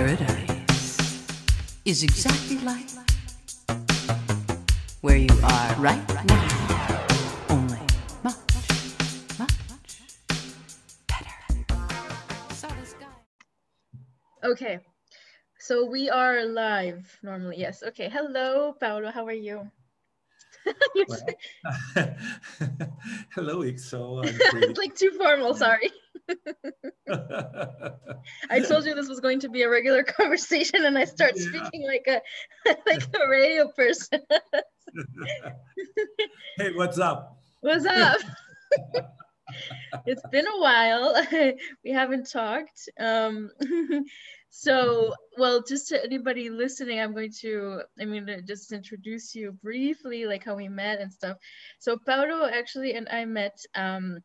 Paradise is exactly like where you are right now. Only much, much better. Okay, so we are live normally. Yes. Okay. Hello, Paulo. How are you? You're Well, hello, Ixo. I'm it's like too formal. Sorry. I told you this was going to be a regular conversation, and I start Yeah. speaking like a like a radio person. hey, what's up? What's up? it's been a while. we haven't talked. Um, so, well, just to anybody listening, I'm going to, I'm going to just introduce you briefly, like how we met and stuff. So, Paulo actually and I met um,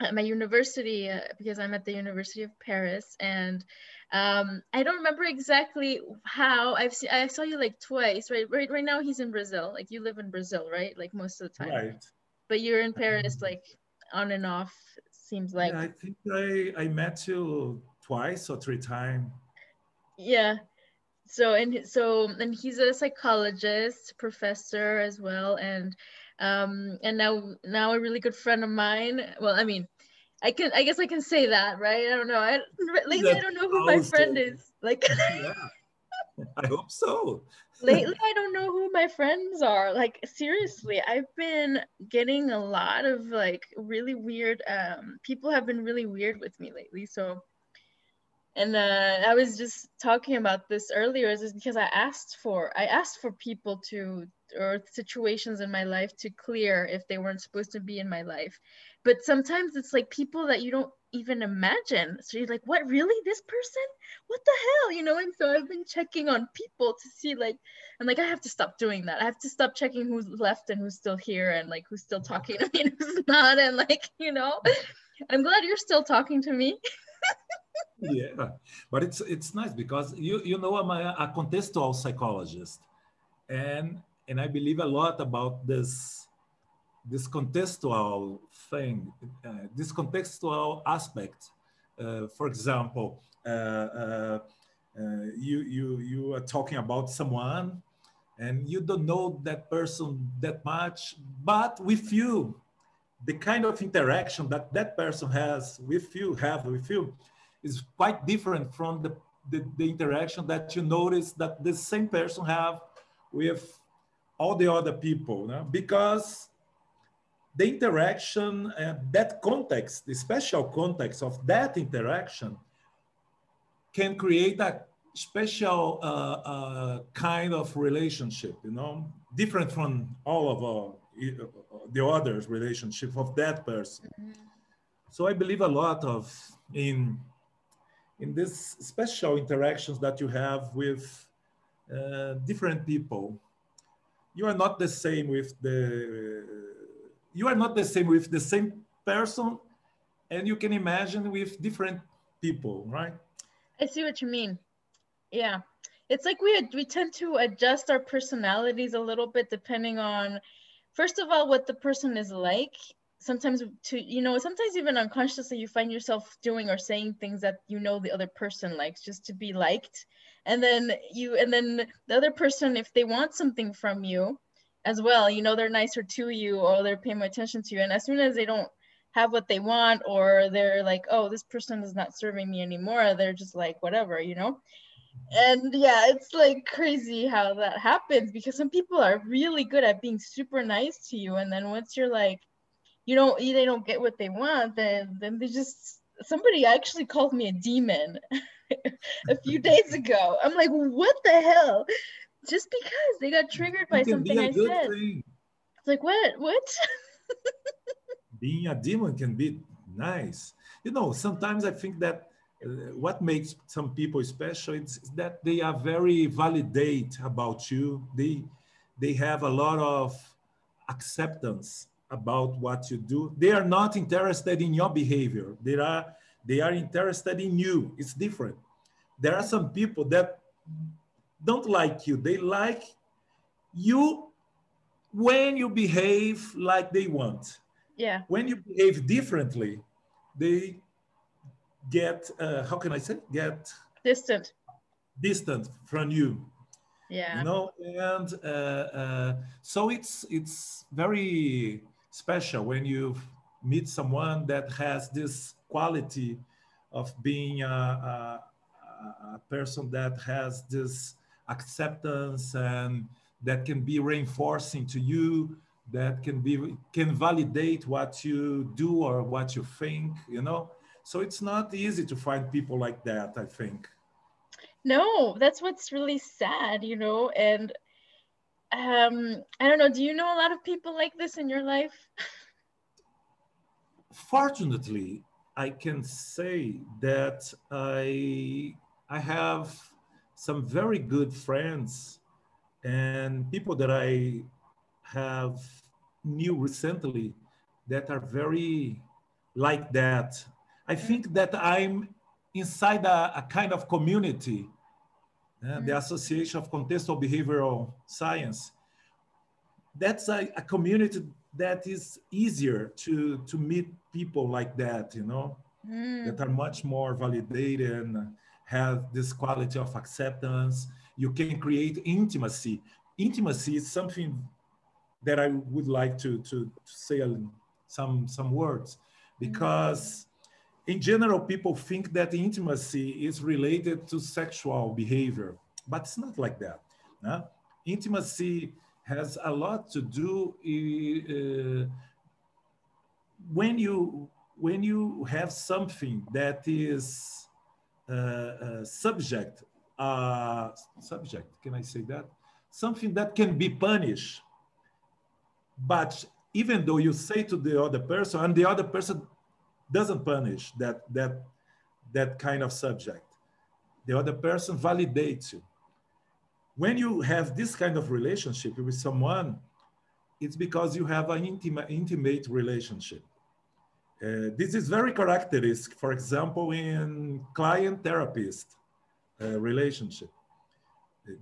at my university uh, because I'm at the University of Paris, and um, I don't remember exactly how I've seen. I saw you like twice, right? Right, right now he's in Brazil. Like you live in Brazil, right? Like most of the time Right. but you're in Paris like on and off seems like yeah, I think I, I met you twice or three times. yeah so and so and he's a psychologist professor as well and um and now now a really good friend of mine well I mean I can I guess I can say that right I don't know I lately I don't know who my friend is like Yeah, I hope so. lately I don't know who my friends are. Like seriously, I've been getting a lot of like really weird um people have been really weird with me lately. So and uh I was just talking about this earlier is because I asked for I asked for people to or situations in my life to clear if they weren't supposed to be in my life. But sometimes it's like people that you don't even imagine. So you're like, what really? This person? What the hell? You know, and so I've been checking on people to see like I'm like, I have to stop doing that. I have to stop checking who's left and who's still here and like who's still talking to me and who's not. And like, you know, I'm glad you're still talking to me. Yeah, but it's it's nice because you you know I'm a, a contextual psychologist, and and I believe a lot about this this contextual thing, uh, this contextual aspect. Uh, for example, uh, uh, uh, you you you are talking about someone, and you don't know that person that much, but with you, the kind of interaction that that person has with you have with you is quite different from the, the, the interaction that you notice that the same person have with all the other people no? because the interaction and that context the special context of that interaction can create a special uh, uh, kind of relationship you know? Different from all of uh, the others relationship of that person. So i believe a lot of in in these special interactions that you have with uh, different people you are not the same with the you are not the same with the same person and you can imagine with different people right I see what you mean. Yeah. It's like we we tend to adjust our personalities a little bit depending on first of all what the person is like. Sometimes to you know, sometimes even unconsciously you find yourself doing or saying things that you know the other person likes just to be liked. And then you and then the other person if they want something from you as well, you know they're nicer to you or they're paying more attention to you. And as soon as they don't have what they want or they're like oh this person is not serving me anymore they're just like whatever you know? And yeah it's like crazy how that happens because some people are really good at being super nice to you. And then once you're like you don't they don't get what they want then then they just somebody actually called me a demon a few days ago i'm like what the hell just because they got triggered by It can be something I said thing. it's like what what being a demon can be nice. You know, sometimes I think that uh, what makes some people special is that they are very validate about you. They they have a lot of acceptance about what you do. They are not interested in your behavior. They are they are interested in you. It's different. There are some people that don't like you. They like you when you behave like they want yeah when you behave differently, they get uh, how can I say get distant distant from you yeah you know and uh, uh, so it's it's very special when you meet someone that has this quality of being a, a, a person that has this acceptance and that can be reinforcing to you that can be can validate what you do or what you think you know? So it's not easy to find people like that i think. No that's what's really sad you know? And um i don't know do you know a lot of people like this in your life? Fortunately i can say that i i have some very good friends and people that i have knew recently that are very like that. I think that i'm inside a, a kind of community uh, the association of contextual behavioral science. That's a, a community that is easier to to meet people like that you know? Mm. that are much more validated and have this quality of acceptance. You can create intimacy. Intimacy is something that i would like to to, to say some some words. Because in general people think that intimacy is related to sexual behavior but it's not like that intimacy has a lot to do uh, when you when you have something that is uh, uh, subject subject can i say that? Something that can be punished but even though you say to the other person and the other person doesn't punish that that that kind of subject. The other person validates you. When you have this kind of relationship with someone it's because you have an intimate intimate relationship. Uh, this is very characteristic, for example, in client therapist uh, relationship.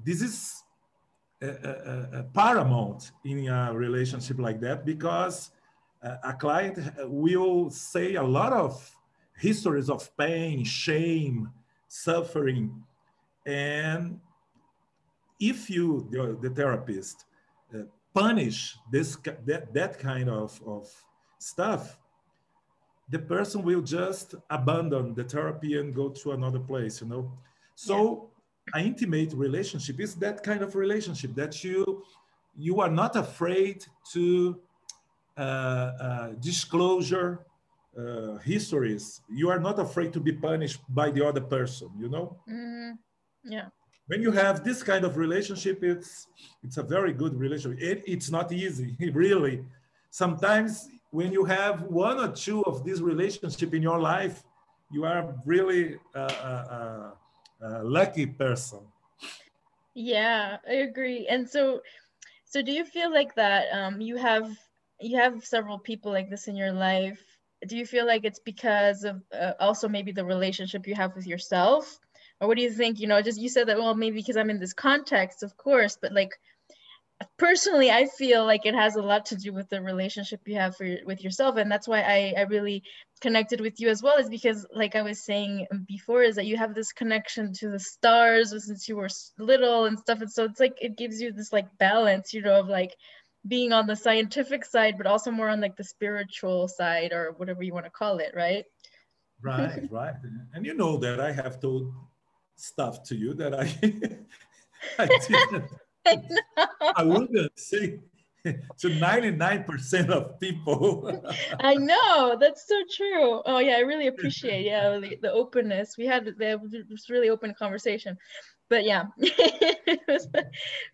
This is uh, paramount in a relationship like that because a client will say a lot of histories of pain, shame, suffering. And if you, the, the therapist, uh, punish this, that, that kind of, of stuff, the person will just abandon the therapy and go to another place you know so an intimate relationship is that kind of relationship that you you are not afraid to uh, uh, disclosure uh, histories. You are not afraid to be punished by the other person you know? Mhm. yeah. When you have this kind of relationship it's it's a very good relationship. It, it's not easy really. Sometimes when you have one or two of these relationship in your life you are really a, a, a, a lucky person. Yeah, I agree. And so, so do you feel like that um, you have you have several people like this in your life? Do you feel like it's because of uh, also maybe the relationship you have with yourself, or what do you think? You know, just you said that well, maybe because I'm in this context, of course, but like personally, I feel like it has a lot to do with the relationship you have for with yourself, and that's why I I really connected with you as well is because like i was saying before is that you have this connection to the stars since you were little and stuff and so it's like it gives you this like balance you know of like being on the scientific side but also more on like the spiritual side or whatever you want to call it right? Right right. And you know that i have told stuff to you that i i didn't. I i wouldn't say to 99% of people. I know that's so true. Oh yeah, I really appreciate yeah the, the openness. We had. The, was really open conversation, but yeah, it was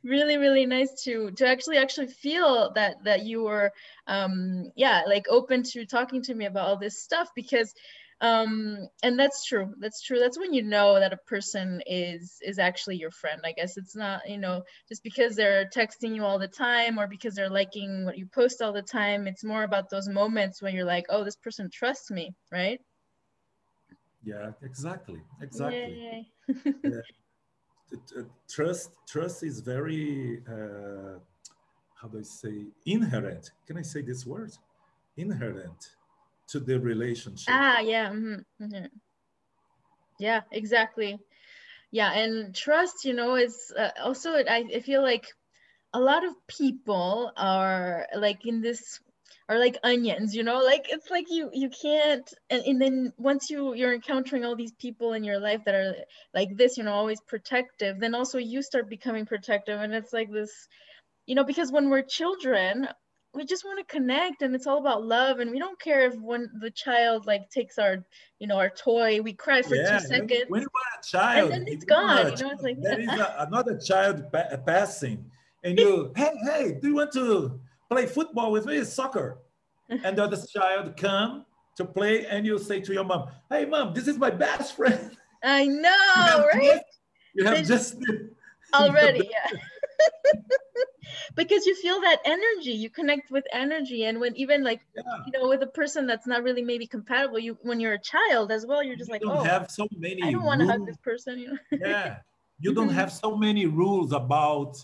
really really nice to to actually actually feel that that you were um yeah like open to talking to me about all this stuff because um and that's true that's true that's when you know that a person is is actually your friend i guess. It's not you know just because they're texting you all the time or because they're liking what you post all the time it's more about those moments when you're like oh this person trusts me right? Yeah exactly exactly. Yay. t- trust trust is very uh, how do i say inherent. Can i say this word? Inherent to the relationship. Ah yeah mhm, mhm. yeah exactly. Yeah and trust you know is uh, also I, I feel like a lot of people are like in this are like onions you know? Like it's like you you can't and, and then once you you're encountering all these people in your life that are like this you know always protective then also you start becoming protective and it's like this you know because when we're children we just want to connect and it's all about love and we don't care if when the child like takes our you know our toy we cry for yeah, two seconds when you are a child and then it's gone you know it's like there is a, another child pa- passing and you hey hey do you want to play football with me soccer. And the other child come to play and you say to your mom hey mom this is my best friend. I know right? just, you have just already yeah. because you feel that energy you connect with energy. And when even like yeah. you know with a person that's not really maybe compatible you when you're a child as well you're just you like don't oh have so many i don't want to hug this person you know? yeah. You don't mm-hmm. have so many rules about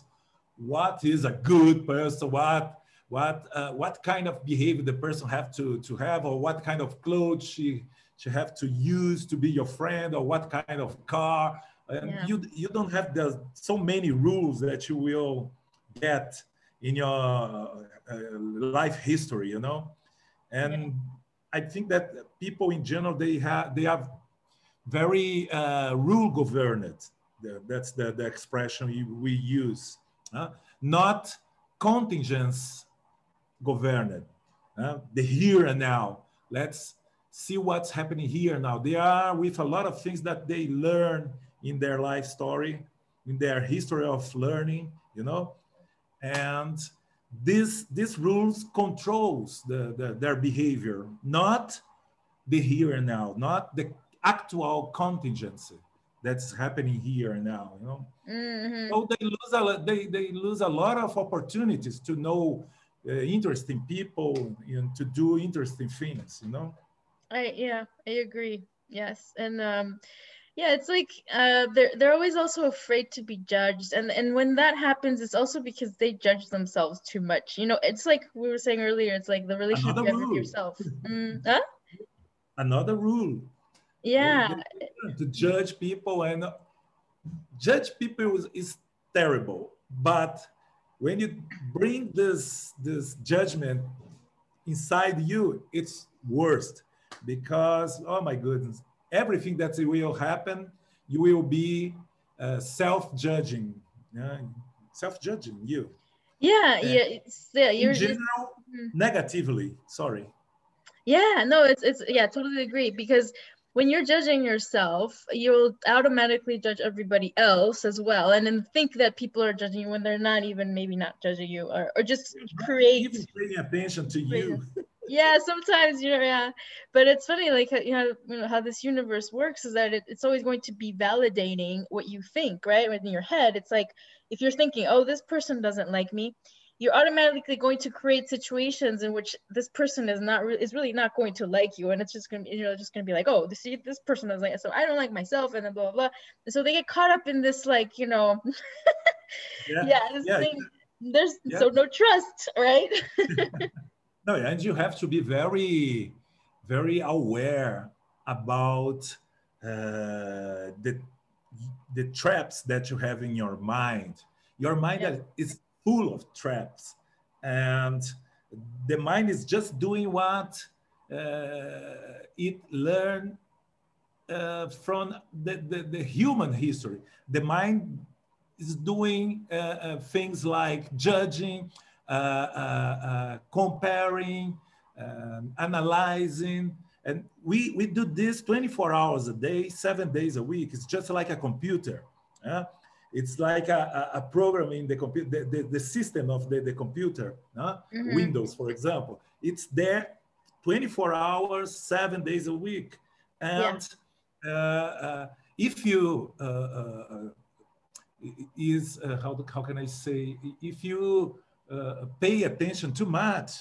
what is a good person what what uh, what kind of behavior the person have to to have or what kind of clothes she she have to use to be your friend or what kind of car and yeah. you you don't have the so many rules that you will get in your uh, life history you know and yeah. i think that people in general they have they have very uh, rule governed that's the, the expression we use uh, not contingence governed uh, the here and now. Let's see what's happening here now. They are with a lot of things that they learn in their life story in their history of learning you know? And this this rules controls the, the, their behavior not the here and now not the actual contingency that's happening here and now you know? Mm-hmm. so they lose a they, they lose a lot of opportunities to know interesting people and to do interesting things you know? I yeah i agree. Yes and um yeah it's like uh, they're they're always also afraid to be judged and and when that happens it's also because they judge themselves too much. You know it's like we were saying earlier it's like the relationship you have with yourself. Mm, huh? another rule. Yeah. To judge people and judge people is, is terrible but when you bring this this judgment inside you it's worst because oh my goodness everything that will happen, you will be uh, self-judging, uh, self-judging you. Yeah, yeah, yeah. You're in general, just, negatively. Sorry. Yeah, no, it's it's yeah, totally agree because when you're judging yourself, you'll automatically judge everybody else as well, and then think that people are judging you when they're not even maybe not judging you, or, or just create. Even attention to you. yeah sometimes you know yeah but it's funny like you know, you know how this universe works is that it, it's always going to be validating what you think right in your head it's like if you're thinking oh this person doesn't like me you're automatically going to create situations in which this person is not re- is really not going to like you and it's just gonna be you know just gonna be like oh this this person is like so i don't like myself and then blah blah blah and so they get caught up in this like you know yeah, yeah, yeah. Thing, there's yeah. so no trust right No, and you have to be very, very aware about uh, the the traps that you have in your mind. Your mind yeah. is full of traps, and the mind is just doing what uh, it learned uh, from the, the, the, human history. The mind is doing uh, uh, things like judging, uh, uh, comparing, um, analyzing. And we, we do this 24 hours a day, seven days a week. It's just like a computer. It's like a, a, program in the computer, the, the, the, system of the, the computer, mm-hmm. Windows, for example. It's there 24 hours, seven days a week. And yeah. uh, uh, if you uh, is how, how can I say if you uh, pay attention too much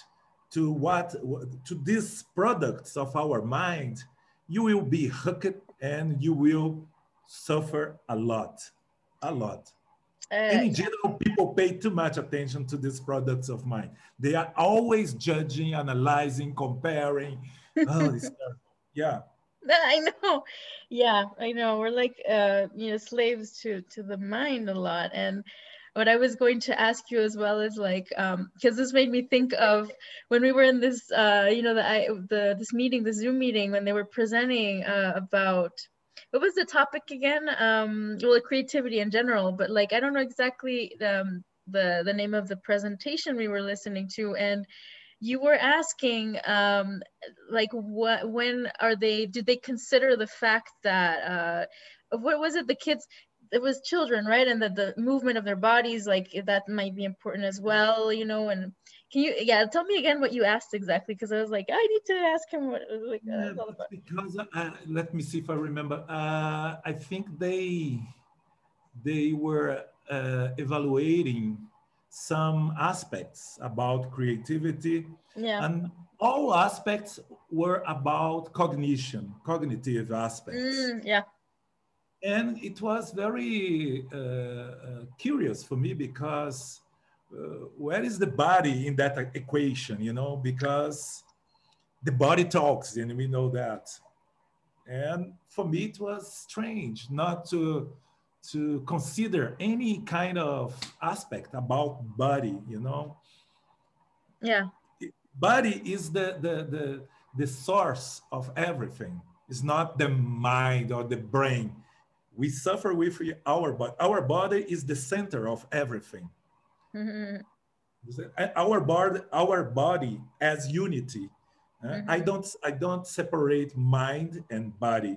to what to these products of our mind, you will be hooked and you will suffer a lot, a lot. Uh, and in general, people pay too much attention to these products of mine. They are always judging, analyzing, comparing. Oh, yeah. I know. Yeah, I know. We're like uh, you know, slaves to to the mind a lot. And what I was going to ask you as well is like, um, because this made me think of when we were in this, uh, you know, the I, the this meeting, the Zoom meeting, when they were presenting uh, about what was the topic again? Um, well, creativity in general, but like I don't know exactly um, the the name of the presentation we were listening to, and you were asking um, like what when are they did they consider the fact that uh, what was it the kids it was children right and that the movement of their bodies like that might be important as well you know and can you yeah tell me again what you asked exactly because i was like i need to ask him what like yeah, because uh, let me see if i remember. Uh, i think they they were uh, evaluating some aspects about creativity yeah. and all aspects were about cognition cognitive aspects. Mm, yeah. And it was very uh, uh, curious for me because uh, Uh, where is the body in that equation you know? Because the body talks and we know that. And for me it was strange not to to consider any kind of aspect about body you know? Yeah. Body is the the the, the source of everything. It's not the mind or the brain. We suffer with our body our body is the center of everything. Our body our body as unity uh, Mm-hmm. i don't i don't separate mind and body.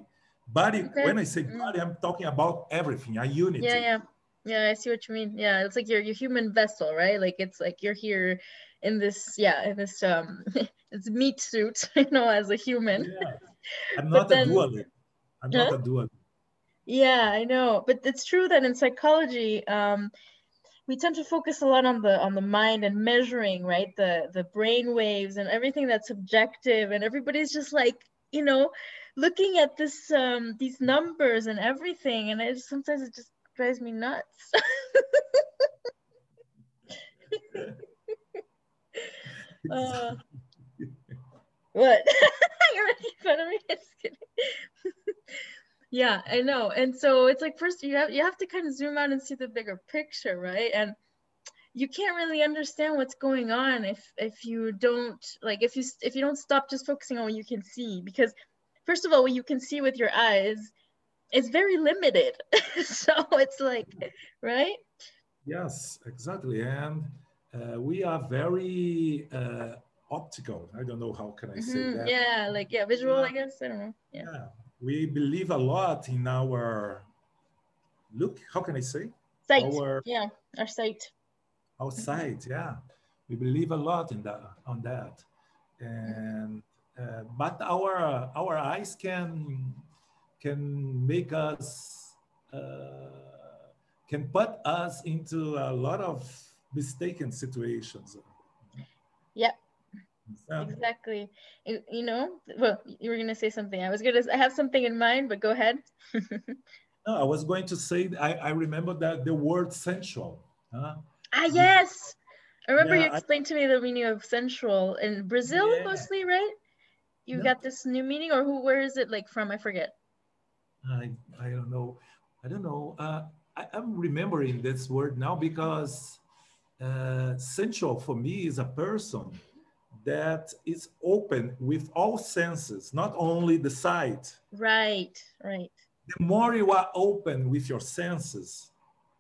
Body Okay. when i say Mm. body i'm talking about everything a unity. Yeah yeah. Yeah i see what you mean. Yeah it's like your your human vessel right? Like it's like you're here in this yeah in this um it's meat suit you know as a human. Yeah. i'm not then- a dualist. I'm Huh? not a dualist. Yeah, I know, but it's true that in psychology, um, we tend to focus a lot on the on the mind and measuring, right? The the brain waves and everything that's subjective, and everybody's just like, you know, looking at this um these numbers and everything, and it sometimes it just drives me nuts. Uh, what? You're making fun of me? Just kidding. yeah, I know. And so it's like first you have you have to kind of zoom out and see the bigger picture, right? And you can't really understand what's going on if if you don't like if you if you don't stop just focusing on what you can see because first of all what you can see with your eyes is very limited. so it's like, right? yes exactly and uh, we are very uh, optical i don't know how can i say Mhm, that Yeah, like yeah, visual, I guess. I don't know. Yeah. Yeah, we believe a lot in our look. How can I say Sight. our Yeah, our sight. our sight? Yeah, we believe a lot in that on that, and uh, but our our eyes can can make us uh, can put us into a lot of mistaken situations. Yep. Yeah. Exactly. You, you know, well, you were gonna say something. I was gonna. I have something in mind, but go ahead. No, I was going to say I, I remember that the word sensual. Huh? ah, yes. I remember Yeah, you I- explained to me the meaning of sensual in Brazil, Yeah. mostly, right? You No. got this new meaning, or who? Where is it like from? I forget. I, I don't know. I don't know. Uh, I, I'm remembering this word now because uh, sensual for me is a person that is open with all senses, not only the sight. Right. Right. The more you are open with your senses,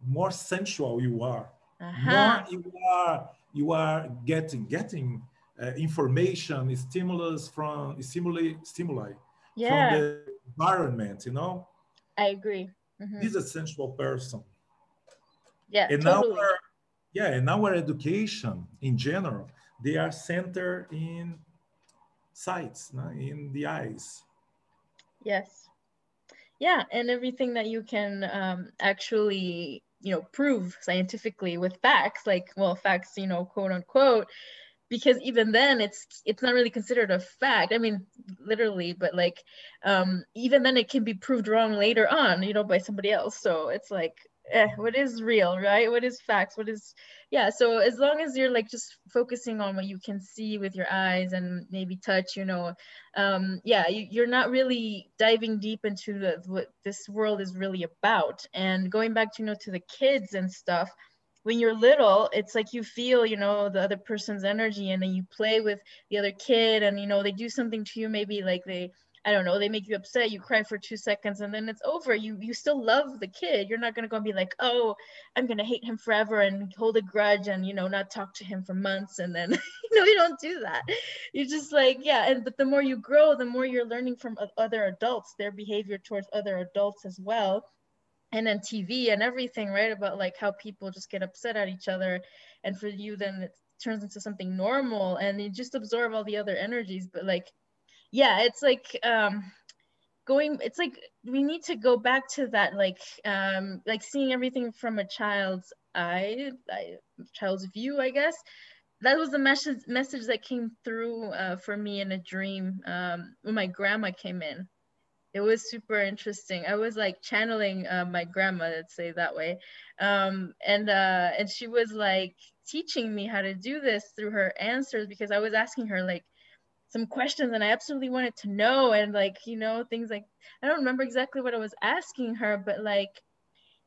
more sensual you are. Uh-huh. More you are you are getting getting uh, information, stimulus from stimuli stimuli Yeah, from the environment. You know, I agree. Mhm. he's a sensual person. Yeah, and totally. our yeah and our education in general they are centered in sights in the eyes Yes. Yeah, and everything that you can um, actually, you know, prove scientifically with facts, like, well, facts, you know, quote unquote, because even then it's it's not really considered a fact. I mean, literally, but like, um, even then it can be proved wrong later on, you know, by somebody else. So it's like, eh, what is real right? What is facts? What is yeah so as long as you're like just focusing on what you can see with your eyes and maybe touch you know um yeah you, are not really diving deep into the, what this world is really about. And going back to you know to the kids and stuff when you're little it's like you feel you know the other person's energy and then you play with the other kid and you know they do something to you maybe like they I don't know, they make you upset, you cry for two seconds and then it's over. You you still love the kid. You're not gonna go and be like, oh, I'm gonna hate him forever and hold a grudge and you know not talk to him for months and then you know you don't do that. You just like yeah, and but the more you grow, the more you're learning from other adults, their behavior towards other adults as well. And then TV and everything, right? About like how people just get upset at each other. And for you then it turns into something normal and you just absorb all the other energies. But like yeah it's like um going it's like we need to go back to that like um like seeing everything from a child's eye, eye child's view i guess. That was the message message that came through uh, for me in a dream um, when my grandma came in. It was super interesting. I was like channeling uh, my grandma let's say that way. Um, and uh, and she was like teaching me how to do this through her answers because i was asking her like some questions and I absolutely wanted to know and like you know things like I don't remember exactly what I was asking her but like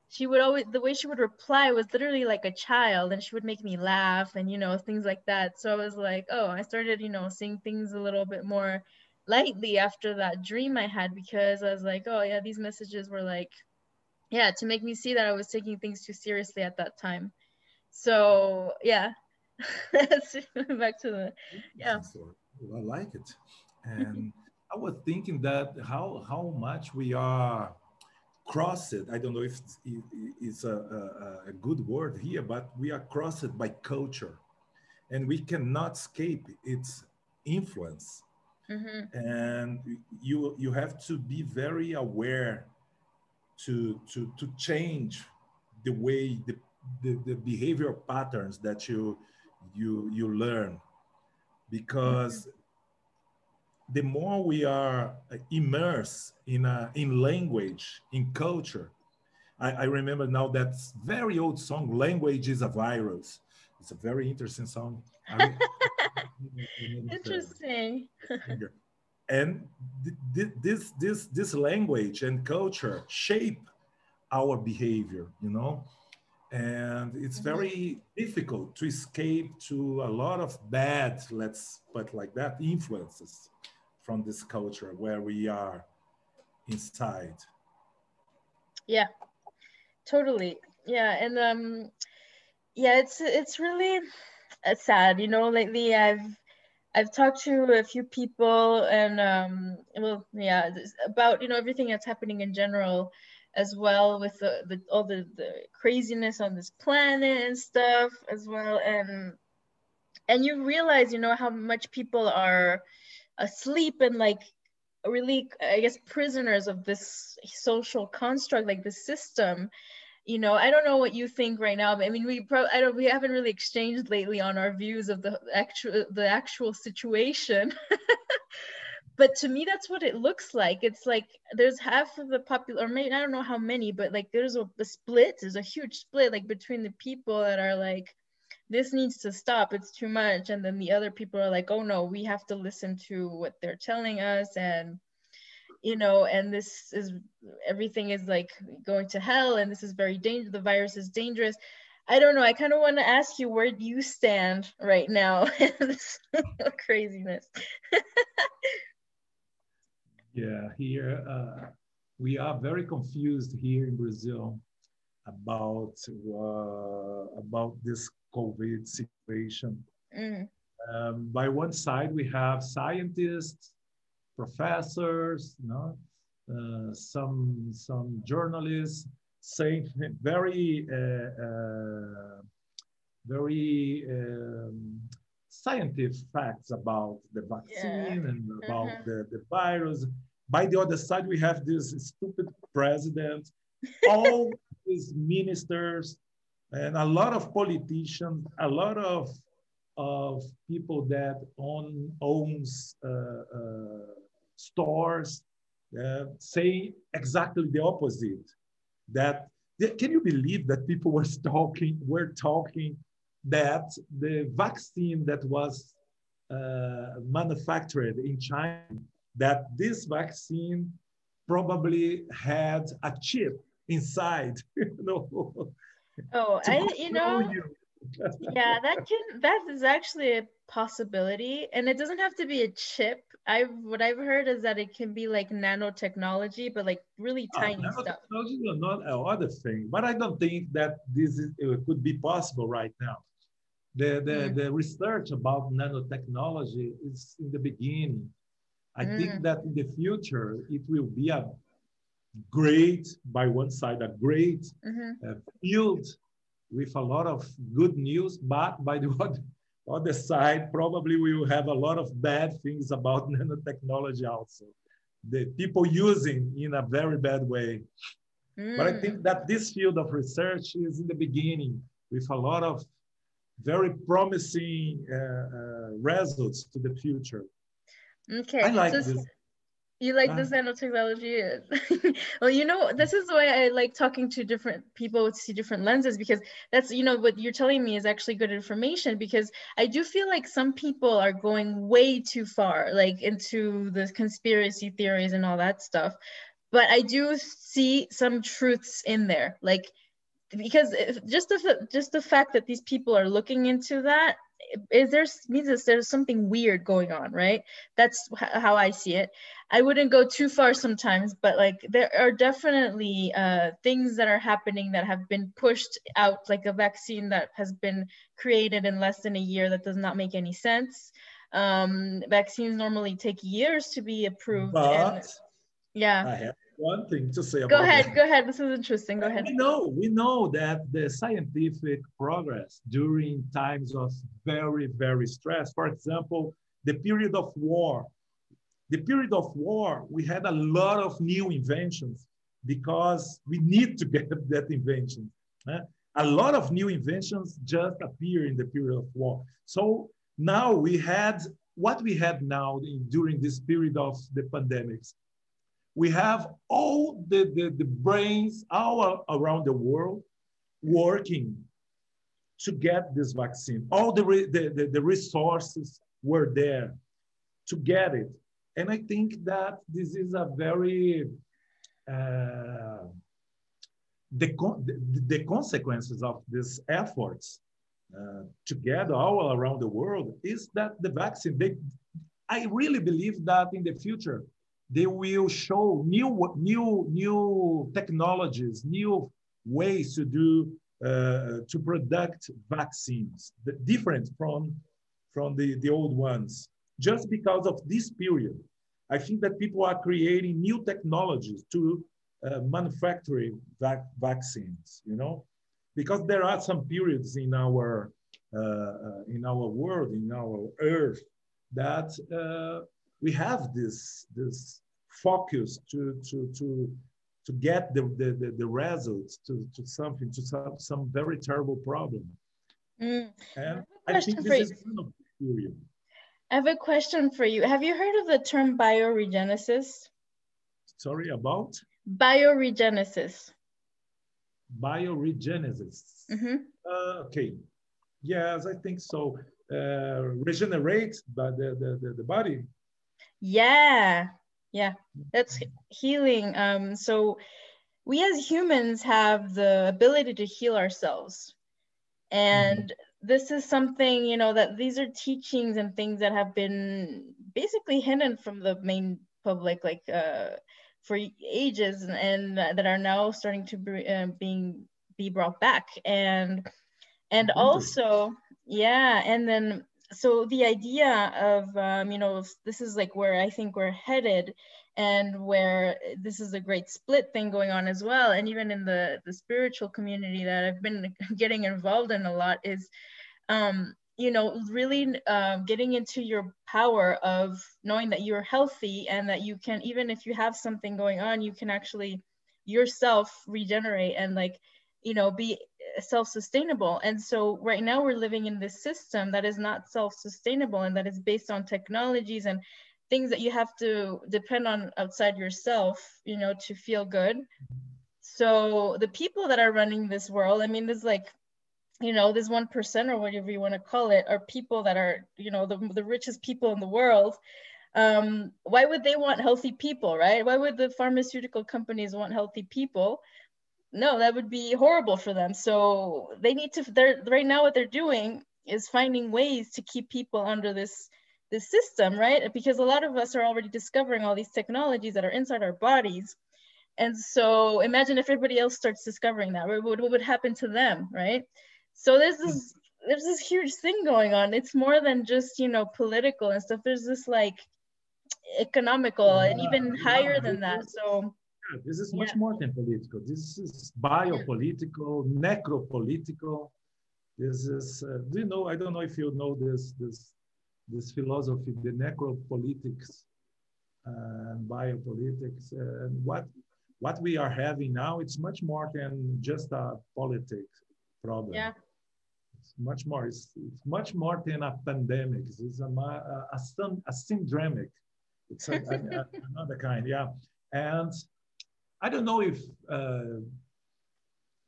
she would always the way she would reply was literally like a child and she would make me laugh and you know things like that. So I was like oh I started you know seeing things a little bit more lightly after that dream I had because I was like oh yeah these messages were like yeah to make me see that I was taking things too seriously at that time. So yeah. Back to the yeah I like it. And I was thinking that how how much we are crossed. I don't know if it's, a, a, a, good word here, but we are crossed by culture, and we cannot escape its influence. Mm-hmm. And you you have to be very aware to to to change the way the the, the behavior patterns that you you you learn because the more we are uh, immersed in, a, in language, in culture, I, I remember now that very old song, Language is a Virus. It's a very interesting song. interesting. and this, this, this language and culture shape our behavior, you know? And it's mm-hmm. very difficult to escape to a lot of bad let's put like that influences from this culture where we are inside. Yeah totally. Yeah and um yeah it's it's really uh, sad you know lately i've I've talked to a few people and um well yeah about you know everything that's happening in general as well with the, the all the, the craziness on this planet and stuff as well. And and you realize you know how much people are asleep and like really i guess prisoners of this social construct like the system. You know i don't know what you think right now but i mean we probably i don't we haven't really exchanged lately on our views of the actual the actual situation but to me that's what it looks like. It's like there's half of the popular or maybe i don't know how many but like there's a, a split there's a huge split like between the people that are like this needs to stop it's too much and then the other people are like oh no we have to listen to what they're telling us and you know and this is everything is like going to hell and this is very dangerous the virus is dangerous. I don't know i kind of want to ask you where do you stand right now in this craziness Yeah, here uh, we are very confused here in Brazil about uh, about this COVID situation. Mm. Um, by one side, we have scientists, professors, you know, uh, some some journalists saying very uh, uh, very um, scientific facts about the vaccine yeah. and about mm-hmm. the, the virus. By the other side, we have this stupid president, all these ministers, and a lot of politicians, a lot of of people that own owns uh, uh, stores uh, say exactly the opposite. That can you believe that people were talking were talking that the vaccine that was uh, manufactured in China, that this vaccine probably had a chip inside. you know, oh, I you know. You. yeah, that can that is actually a possibility, and it doesn't have to be a chip. I've what I've heard is that it can be like nanotechnology, but like really ah, tiny uh, stuff. Nanotechnology is not another thing, but I don't think that this is, could be possible right now. The, the, mm. the research about nanotechnology is in the beginning. I mm. think that in the future, it will be a great, by one side, a great mm-hmm. uh, field with a lot of good news, but by the other, other side, probably we will have a lot of bad things about nanotechnology also. The people using in a very bad way. Mm. But I think mm. that this field of research is in the beginning with a lot of very promising uh, uh, results to the future. Okay. I like so this. You like uh, this nanotechnology? well, you know, this is why I like talking to different people to see different lenses because that's, you know, what you're telling me is actually good information because I do feel like some people are going way too far, like into the conspiracy theories and all that stuff. But I do see some truths in there. Like because just the just the fact that these people are looking into that is there means that there's something weird going on right? That's how i see it. I wouldn't go too far sometimes but like there are definitely uh, things that are happening that have been pushed out like a vaccine that has been created in less than a year that does not make any sense. Um, vaccines normally take years to be approved but and, yeah one thing to say about go ahead that. go ahead. This is interesting. Go ahead. we know we know that the scientific progress during times of very very stress for example the period of war. The period of war we had a lot of new inventions because we need to get that invention a lot of new inventions just appear in the period of war. So now we had what we had now in, during this period of the pandemics we have all the, the, the brains all around the world working to get this vaccine. All the, the, the, the, resources were there to get it. And I think that this is a very, uh, the, the, the, consequences of these efforts uh, together all around the world is that the vaccine, they, I really believe that in the future, they will show new, new, new technologies, new ways to do, uh, to product vaccines, different from, from the, the old ones, just because of this period. I think that people are creating new technologies to uh, manufacturing vac vaccines, you know, because there are some periods in our, uh, uh in our world, in our earth, that uh, we have this, this focus to, to, to, to get the, the, the, the results to, to something, to some, some very terrible problem. Mm. And I, I think this is one of the theory. I have a question for you. Have you heard of the term bioregenesis? Sorry, about? Bioregenesis. Bioregenesis. Mm -hmm. uh, okay. Yes, I think so. Uh, regenerate the, the, the, the body. Yeah, yeah. That's healing um so we as humans have the ability to heal ourselves. And mm-hmm. this is something you know that these are teachings and things that have been basically hidden from the main public like uh for ages and, and that are now starting to be uh, being be brought back. And and also yeah and then so the idea of um, you know this is like where i think we're headed and where this is a great split thing going on as well and even in the the spiritual community that i've been getting involved in a lot is um, you know really uh, getting into your power of knowing that you're healthy and that you can even if you have something going on you can actually yourself regenerate and like you know be self-sustainable and so right now we're living in this system that is not self-sustainable and that is based on technologies and things that you have to depend on outside yourself you know to feel good So the people that are running this world, I mean, there's like, you know, this one percent or whatever you want to call it, are people that are, you know, the, the richest people in the world. Um, why would they want healthy people, right? Why would the pharmaceutical companies want healthy people? No, that would be horrible for them. So they need to. They're right now. What they're doing is finding ways to keep people under this this system, right? Because a lot of us are already discovering all these technologies that are inside our bodies. And so imagine if everybody else starts discovering that, what would, what would happen to them, right? So there's this there's this huge thing going on. It's more than just, you know, political and stuff. There's this like economical and even higher than that. So this is much yeah. more than political. This is biopolitical, necropolitical. This is, uh, do you know, I don't know if you know this, this, this philosophy, the necropolitics and biopolitics. And what, what we are having now, it's much more than just a politics problem. Yeah. It's much more, it's, it's much more than a pandemic. It's a, a, a, a syndromic. It's a, a, another kind, yeah. And I don't know if uh,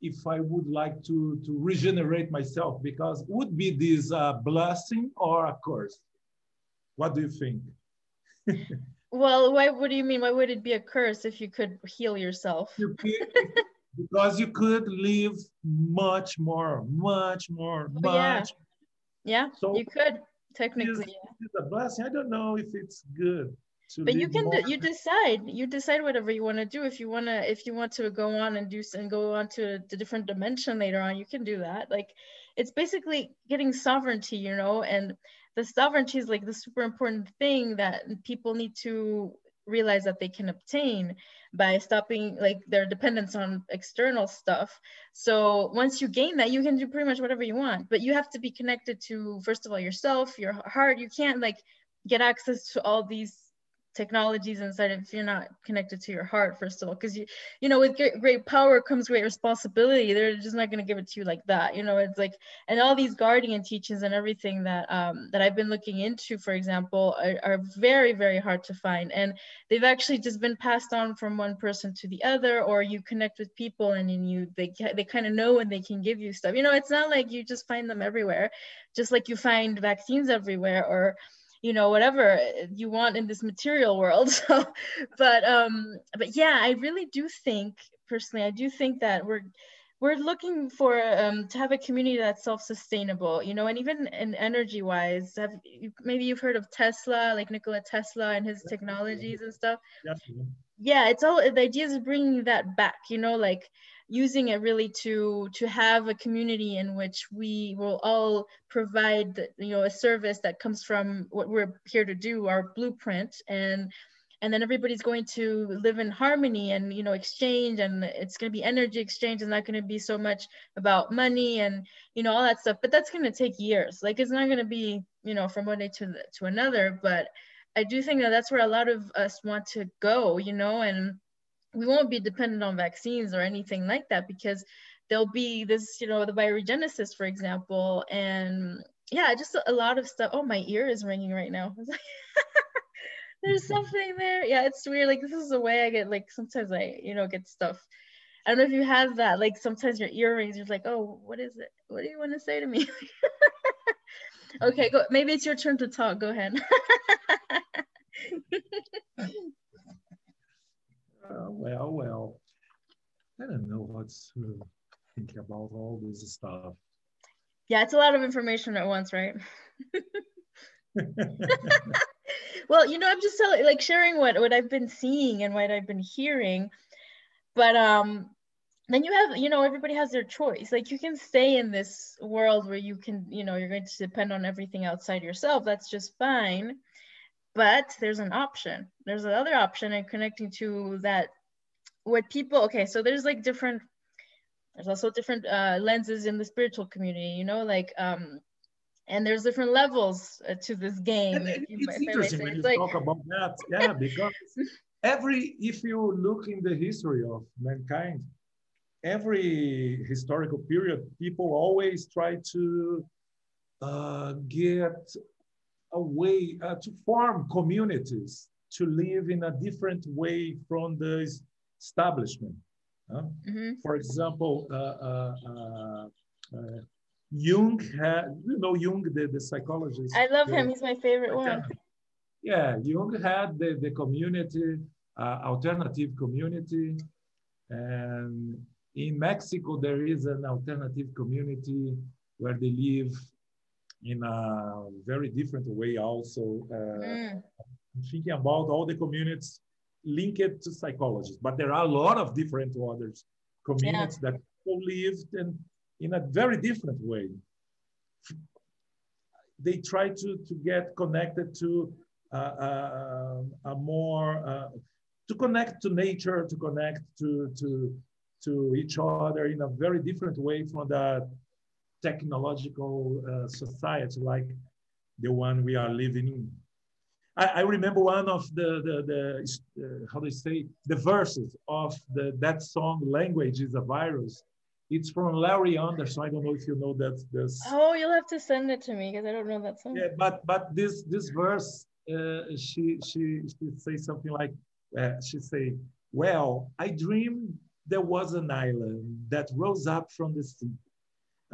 if I would like to, to regenerate myself because would be this a blessing or a curse? What do you think? well, why, what do you mean? Why would it be a curse if you could heal yourself? You could, because you could live much more, much more, much. Yeah, yeah so you could technically. It's, it's a blessing. I don't know if it's good but you can you decide you decide whatever you want to do. If you want to if you want to go on and do and go on to a different dimension later on you can do that. Like it's basically getting sovereignty you know and the sovereignty is like the super important thing that people need to realize that they can obtain by stopping like their dependence on external stuff. So once you gain that you can do pretty much whatever you want. But you have to be connected to first of all yourself your heart. You can't like get access to all these technologies inside if you're not connected to your heart first of all because you you know with great, great power comes great responsibility. They're just not going to give it to you like that you know it's like and all these guardian teachings and everything that um that i've been looking into for example are, are very very hard to find. And they've actually just been passed on from one person to the other or you connect with people and then you they they kind of know when they can give you stuff. You know it's not like you just find them everywhere just like you find vaccines everywhere or you know whatever you want in this material world. So but um but yeah i really do think personally i do think that we're we're looking for um, to have a community that's self-sustainable you know and even in energy wise have maybe you've heard of tesla like nikola tesla and his technologies and stuff? Yeah it's all the idea is bringing that back you know like using it really to to have a community in which we will all provide you know a service that comes from what we're here to do our blueprint. And and then everybody's going to live in harmony and you know exchange and it's going to be energy exchange. It's not going to be so much about money and you know all that stuff. But that's going to take years. Like it's not going to be you know from one day to to another. But i do think that that's where a lot of us want to go you know and we won't be dependent on vaccines or anything like that because there'll be this, you know, the bioregenesis, for example, and yeah, just a lot of stuff. Oh, my ear is ringing right now. There's mm-hmm. something there. Yeah, it's weird. Like this is the way I get like sometimes I, you know, get stuff. I don't know if you have that. Like sometimes your earrings, you're like, oh, what is it? What do you want to say to me? okay, go. Maybe it's your turn to talk. Go ahead. Uh, well, well, I don't know what to think about all this stuff. Yeah, it's a lot of information at once, right? well, you know, I'm just telling, like sharing what what I've been seeing and what I've been hearing, but um, then you have, you know, everybody has their choice. Like you can stay in this world where you can, you know, you're going to depend on everything outside yourself. That's just fine but there's an option. There's another option in connecting to that what people. Okay so there's like different there's also different uh, lenses in the spiritual community you know like um and there's different levels uh, to this game it, it's interesting when you like, talk about that. Yeah because every if you look in the history of mankind every historical period people always try to uh, get a way uh, to form communities to live in a different way from the establishment. hmm For example, uh, uh, uh, uh, Jung had, you know, Jung, the, the psychologist. I love the- him. He's my favorite one. Yeah, Jung had the, the community, uh, alternative community. And in Mexico, there is an alternative community where they live in a very different way also. Uh, Mm. thinking about all the communities linked to psychologists, but there are a lot of different others communities that people lived in, in a very different way. They try to, to get connected to uh, uh, a more, uh, to connect to nature, to connect to, to, to each other in a very different way from the technological uh, society like the one we are living in. I, I remember one of the, the, the uh, how do you say, the verses of the, that song, Language is a Virus. It's from Laurie Anderson. I don't know if you know that. This, Oh, you'll have to send it to me because I don't know that song. yeah, but but this this verse, uh, she she she say something like, uh, she say, well, I dreamed there was an island that rose up from the sea,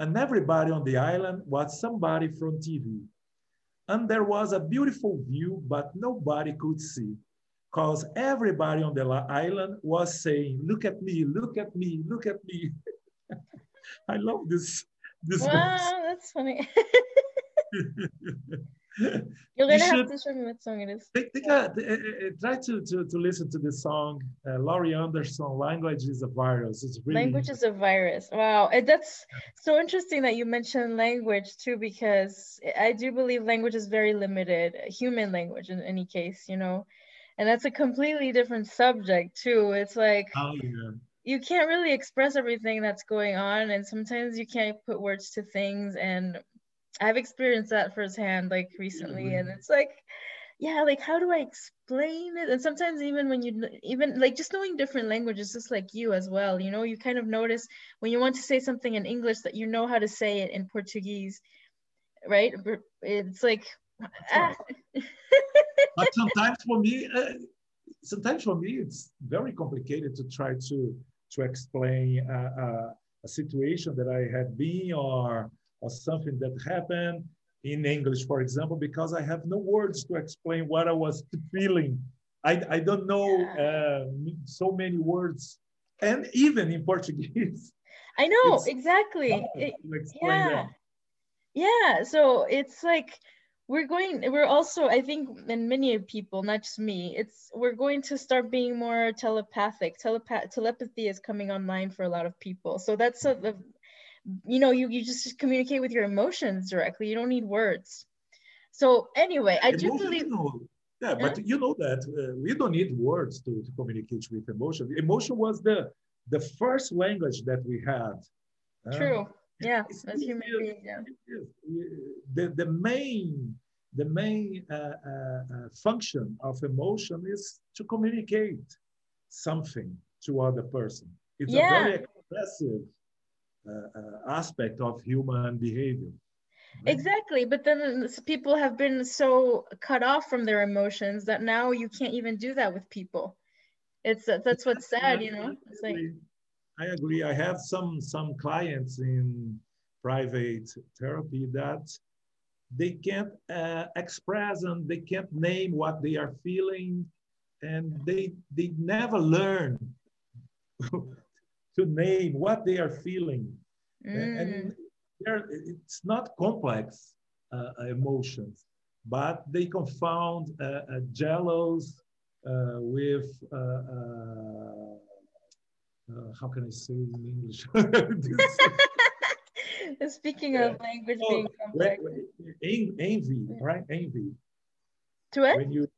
and everybody on the island was somebody from TV, and there was a beautiful view, but nobody could see, cause everybody on the island was saying, look at me, look at me, look at me. I love this this verse. Wow, that's funny. You're gonna have should- to show me what song it is. Take, take a, uh, uh, try to, to, to listen to the song. Uh, Laurie Anderson, Language is a Virus. It's really Language is a virus. Wow, and that's so interesting that you mentioned language too, because I do believe language is very limited, human language in any case, you know, and that's a completely different subject too. It's like Oh, yeah. you can't really express everything that's going on, and sometimes you can't put words to things. And I've experienced that firsthand, like recently, and it's like, yeah, like how do I explain it? And sometimes even when you even like just knowing different languages, just like you as well, you know, you kind of notice when you want to say something in English that you know how to say it in Portuguese, right? It's like, ah, But sometimes for me, uh, sometimes for me, it's very complicated to try to, to explain uh, uh, a situation that I had been or, or something that happened in English, for example, because I have no words to explain what I was feeling. I, I don't know uh, so many words. And even in Portuguese, I know exactly. It- yeah that. yeah so it's like we're going we're also i think and many people not just me it's we're going to start being more telepathic Telepath- telepathy is coming online for a lot of people so that's sort of you know you, you just communicate with your emotions directly you don't need words so anyway i do believe yeah, but you know that uh, we don't need words to, to communicate with emotion. Emotion was the the first language that we had. Uh, true yeah it's- as human beings yeah yes, The, the main the main uh, uh, uh, function of emotion is to communicate something to other person. It's Yeah. a very expressive uh, uh, Uh, uh, aspect of human behavior. right? Exactly, but then people have been so cut off from their emotions that now you can't even do that with people. It's uh, that's what's sad, you know. I It's like agree. I agree. I have some some clients in private therapy that they can't uh, express and they can't name what they are feeling, and they they never learn to name what they are feeling. mm, And it's not complex uh, emotions, but they confound uh, uh, jealous uh, with uh, uh, uh, how can I say in English? Speaking of language oh, being complex, envy, right? Envy. to it? When you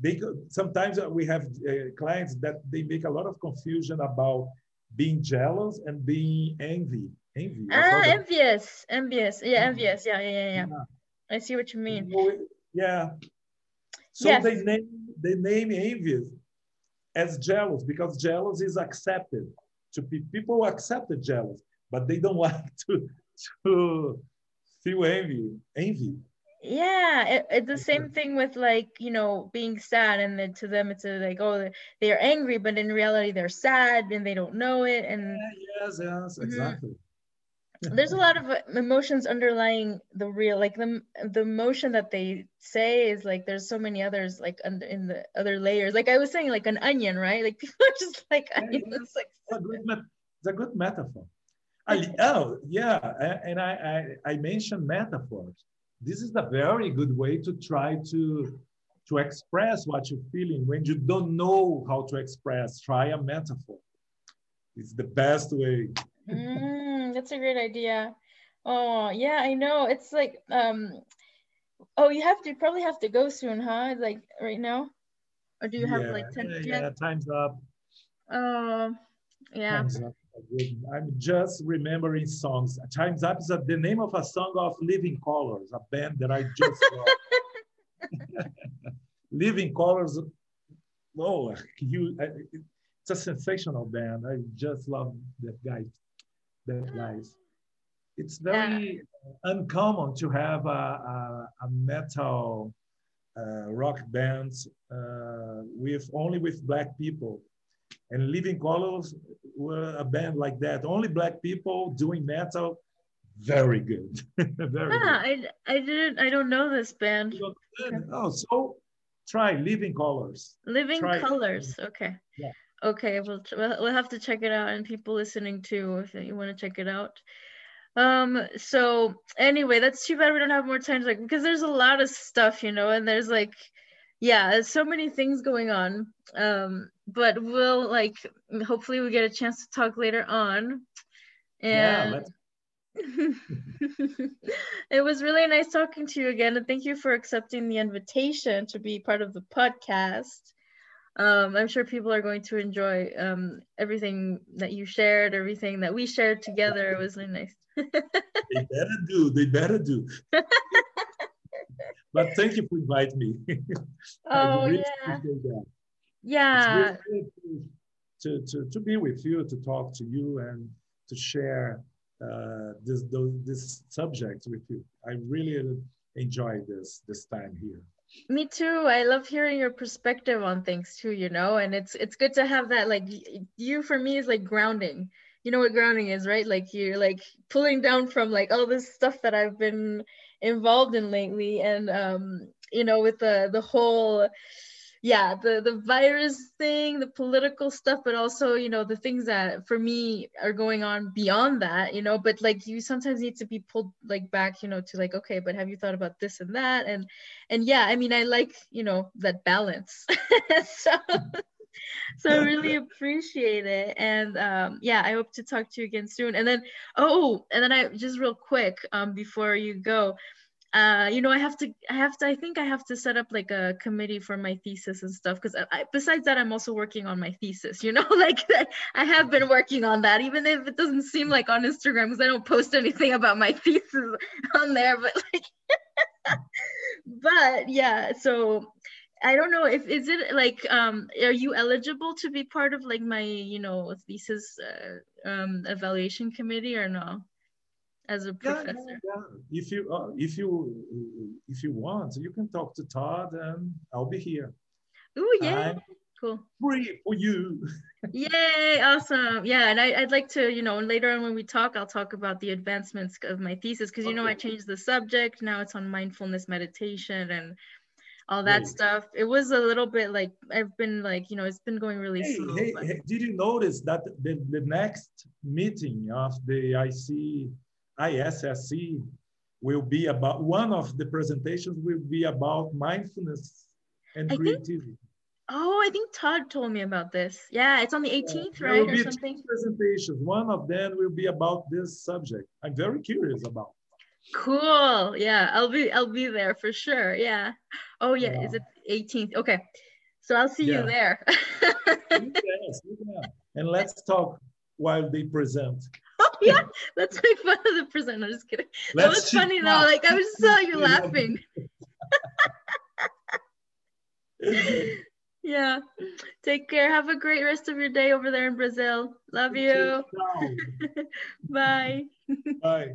they sometimes we have uh, clients that they make a lot of confusion about being jealous and being envy. Envy. Ah, envious, envious, yeah, envious, yeah, yeah, yeah, yeah. Yeah. I see what you mean. You know it- Yeah. So Yes. they name they name envious as jealous because jealous is accepted. To be people accepted jealous, but they don't like to to feel envy. Envy. Yeah it, it's the same thing with like you know being sad and then to them it's a, like oh they're angry but in reality they're sad and they don't know it and yes yes Mhm. exactly there's a lot of uh, emotions underlying the real like the the emotion that they say is like there's so many others like under in the other layers like i was saying like an onion right like people are just like onions yeah. It's like a good, met- it's a good metaphor. I, oh, yeah, and I, I, I mentioned metaphors. This is a very good way to try to, to express what you're feeling when you don't know how to express. Try a metaphor. It's the best way. Mm, that's a great idea. Oh, yeah, I know. It's like, um, oh, you have to you probably have to go soon, huh? Like right now? Or do you have like 10 yeah, yeah. time's up. Oh, yeah. Time's up. I'm just remembering songs. Time's Up is a, the name of a song of Living Colors, a band that I just love. Living Colors, oh, you, it's a sensational band. I just love that guy, that guys. It's very uncommon to have a, a, a metal uh, rock band uh, with only with black people. And Living Colors were a band like that. Only black people doing metal. Very good. very Ah, good. I, I didn't, I don't know this band. Oh, so try Living Colors. Living Try it. Colors. Okay. Yeah. Okay, we'll, we'll we'll have to check it out, and people listening too, if you want to check it out. Um. So anyway, that's too bad we don't have more time, like because there's a lot of stuff, you know, and there's like, yeah, there's so many things going on. Um. But we'll like, hopefully, we get a chance to talk later on. Yeah, And let's it was really nice talking to you again, and thank you for accepting the invitation to be part of the podcast. Um, I'm sure people are going to enjoy um, everything that you shared, everything that we shared together. It was really nice. they better do. They better do. but thank you for inviting me. Oh really yeah. Yeah, really to, to, to be with you, to talk to you, and to share uh, this those, this subject with you. I really enjoy this this time here. me too. I love hearing your perspective on things too. You know, and it's it's good to have that. Like you for me is like grounding. You know what grounding is, right? Like you're like pulling down from like all this stuff that I've been involved in lately, and um, you know, with the the whole yeah the the virus thing the political stuff but also you know the things that for me are going on beyond that you know but like you sometimes need to be pulled like back you know to like okay but have you thought about this and that? And and yeah i mean i like you know that balance. So so i really appreciate it and um yeah i hope to talk to you again soon and then oh and then i just real quick um before you go uh, you know, I have to, I have to, I think I have to set up like a committee for my thesis and stuff. Cause I, I- besides that, I'm also working on my thesis, you know, like I have been working on that, even if it doesn't seem like on Instagram, cause I don't post anything about my thesis on there, but like, but yeah, so I don't know if, is it like, um, are you eligible to be part of like my, you know, thesis, uh, um, evaluation committee or no? As a professor? yeah, yeah. If you uh, if you if you want, you can talk to Todd, and I'll be here. Ooh, yeah, I'm cool. free for you. Yay, awesome. Yeah, and I, I'd like to, you know, later on when we talk, I'll talk about the advancements of my thesis because, you know, I changed the subject. Now it's on mindfulness meditation and all that stuff. It was a little bit like, I've been like, you know, it's been going really Hey, slow. hey, but- did you notice that the, the next meeting of the IC, ISSC will be about, one of the presentations will be about mindfulness and I think- creativity. Oh, I think Todd told me about this. Yeah, it's on the 18th, There right? will Or be something. two presentations. One of them will be about this subject. I'm very curious about. Cool. Yeah, I'll be I'll be there for sure. Yeah. Oh yeah, is it 18th? Okay. So I'll see Yeah. you there. yes. And let's talk while they present. oh yeah, let's make fun of the present. I'm just kidding. that Let's was funny though. Like I just saw you Yeah. laughing. Yeah. Take care. Have a great rest of your day over there in Brazil. Love you. Bye. Bye.